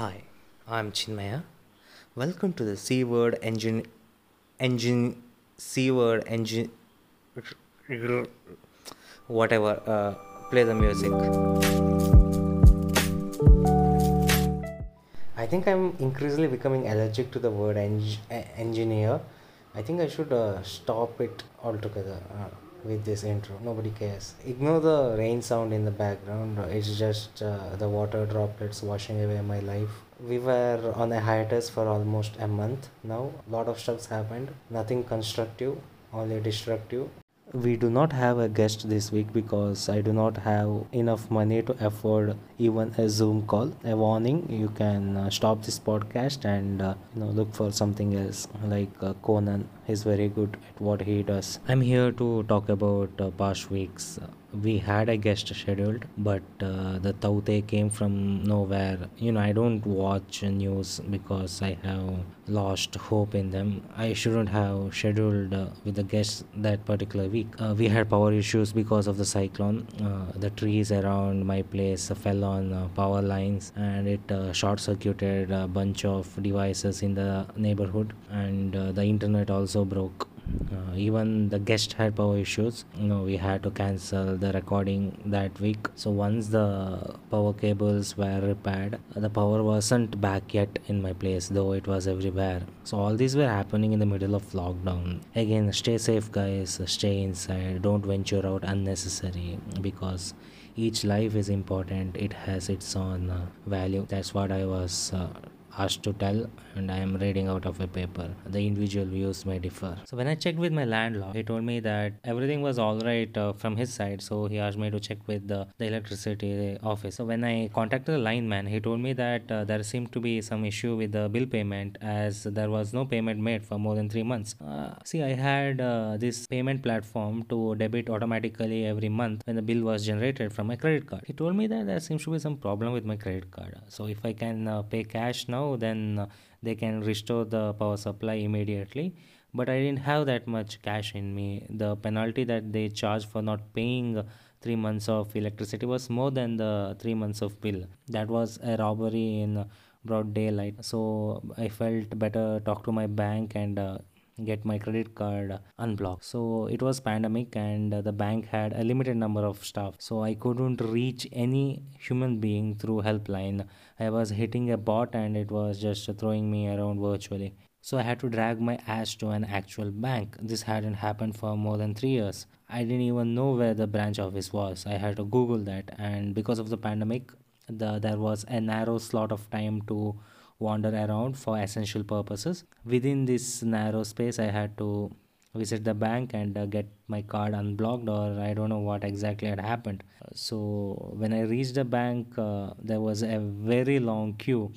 Hi, I'm Chinmaya. Welcome to the C word engine engine C word engine whatever uh, play the music. I think I'm increasingly becoming allergic to the word eng- engineer. I think I should uh, stop it altogether uh, with this intro. Nobody cares. Ignore the rain sound in the background. It's just uh, the water droplets washing away my life. We were on a hiatus for almost a month now. A lot of stuff's happened. Nothing constructive, only destructive. We do not have a guest this week because I do not have enough money to afford even a Zoom call. A warning: you can uh, stop this podcast and uh, you know look for something else like uh, Conan. He's very good at what he does. I'm here to talk about uh, past weeks. We had a guest scheduled, but uh, the Tauktae came from nowhere. You know, I don't watch news because I have lost hope in them. I shouldn't have scheduled uh, with the guests that particular week. Uh, we had power issues because of the cyclone. Uh, the trees around my place fell on uh, power lines and it uh, short circuited a bunch of devices in the neighborhood, and the internet also broke. Uh, even the guest had power issues. You know we had to cancel the recording that week. So once the power cables were repaired the power wasn't back yet in my place though it was everywhere. So all these were happening in the middle of lockdown. Again stay safe guys. Stay inside. Don't venture out unnecessary because each life is important. It has its own uh, value. That's what i was uh, asked to tell and I am reading out of a paper. The individual views may differ. So when I checked with my landlord, he told me that everything was all right uh, from his side. So he asked me to check with the, the electricity office. So when I contacted the lineman, he told me that uh, there seemed to be some issue with the bill payment as there was no payment made for more than three months. Uh, see, I had uh, this payment platform to debit automatically every month when the bill was generated from my credit card. He told me that there seems to be some problem with my credit card. So if I can uh, pay cash now, then they can restore the power supply immediately. But i didn't have that much cash in me. The penalty that they charged for not paying three months of electricity was more than the three months of bill. That was a robbery in broad daylight. So i felt better talk to my bank and uh, get my credit card unblocked. So it was pandemic and uh, the bank had a limited number of staff. So i couldn't reach any human being through helpline. I was hitting a bot and it was just throwing me around virtually. So i had to drag my ass to an actual bank. This hadn't happened for more than 3 years. I didn't even know where the branch office was. I had to google that and because of the pandemic the, there was a narrow slot of time to wander around for essential purposes. Within this narrow space, I had to visit the bank and uh, get my card unblocked, or I don't know what exactly had happened. So, when I reached the bank, uh, there was a very long queue.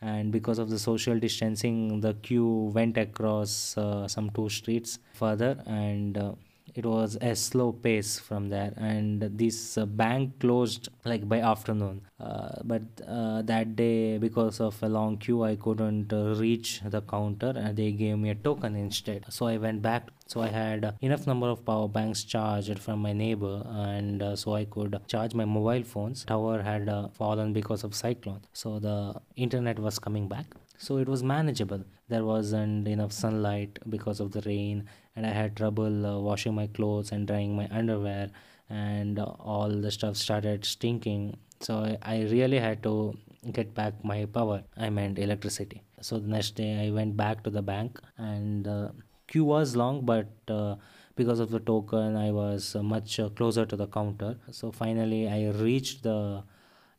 And because of the social distancing, the queue went across uh, some two streets further, and uh, it was a slow pace from there and this uh, bank closed like by afternoon. Uh, but uh, that day because of a long queue i couldn't uh, reach the counter and they gave me a token instead. So i went back so i had enough number of power banks charged from my neighbor and uh, so i could charge my mobile phones. Tower had uh, fallen because of cyclone. So the internet was coming back. So it was manageable. There wasn't enough sunlight because of the rain and i had trouble uh, washing my clothes and drying my underwear and uh, all the stuff started stinking. So I, really had to get back my power. I meant electricity. So the next day i went back to the bank and the queue was long but uh, because of the token i was uh, much uh, closer to the counter. So finally i reached the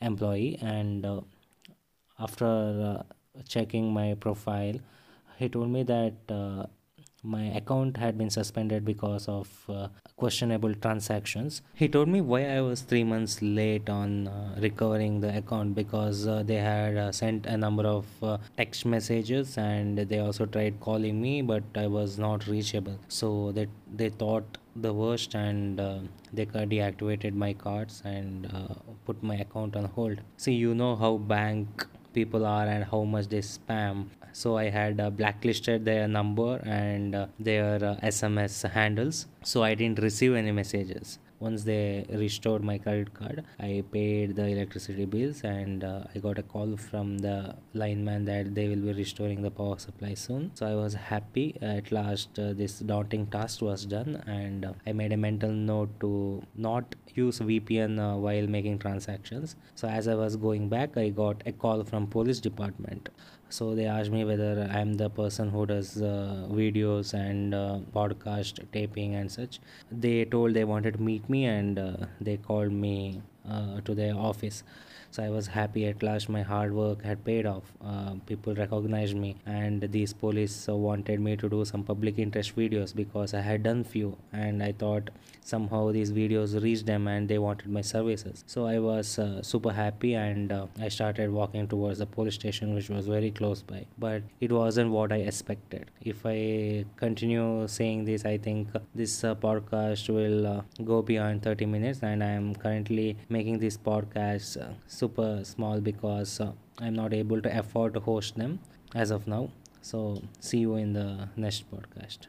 employee and uh, after checking my profile he told me that my account had been suspended because of uh, questionable transactions. He told me why i was 3 months late on uh, recovering the account because uh, they had uh, sent a number of uh, text messages and they also tried calling me but i was not reachable. So they they thought the worst and uh, they deactivated my cards and uh, put my account on hold. See you know how bank people are and how much they spam. So i had uh, blacklisted their number and uh, their uh, sms handles. So i didn't receive any messages once they restored my credit card i paid the electricity bills and uh, i got a call from the lineman that they will be restoring the power supply soon. So i was happy. At last uh, this daunting task was done and uh, i made a mental note to not use vpn uh, while making transactions. So as i was going back i got a call from police department so they asked me whether i'm the person who does uh, videos and uh, podcast taping and such. They told they wanted to meet me and uh, they called me uh, to their office. So i was happy at last. My hard work had paid off. Uh, people recognized me and these police uh, wanted me to do some public interest videos because i had done few and i thought somehow these videos reached them and they wanted my services. So i was uh, super happy and uh, i started walking towards the police station which was very close by. But it wasn't what i expected. If i continue saying this i think this uh, podcast will uh, go beyond 30 minutes and i am currently making this podcast uh, super small because uh, i'm not able to afford to host them as of now. So see you in the next podcast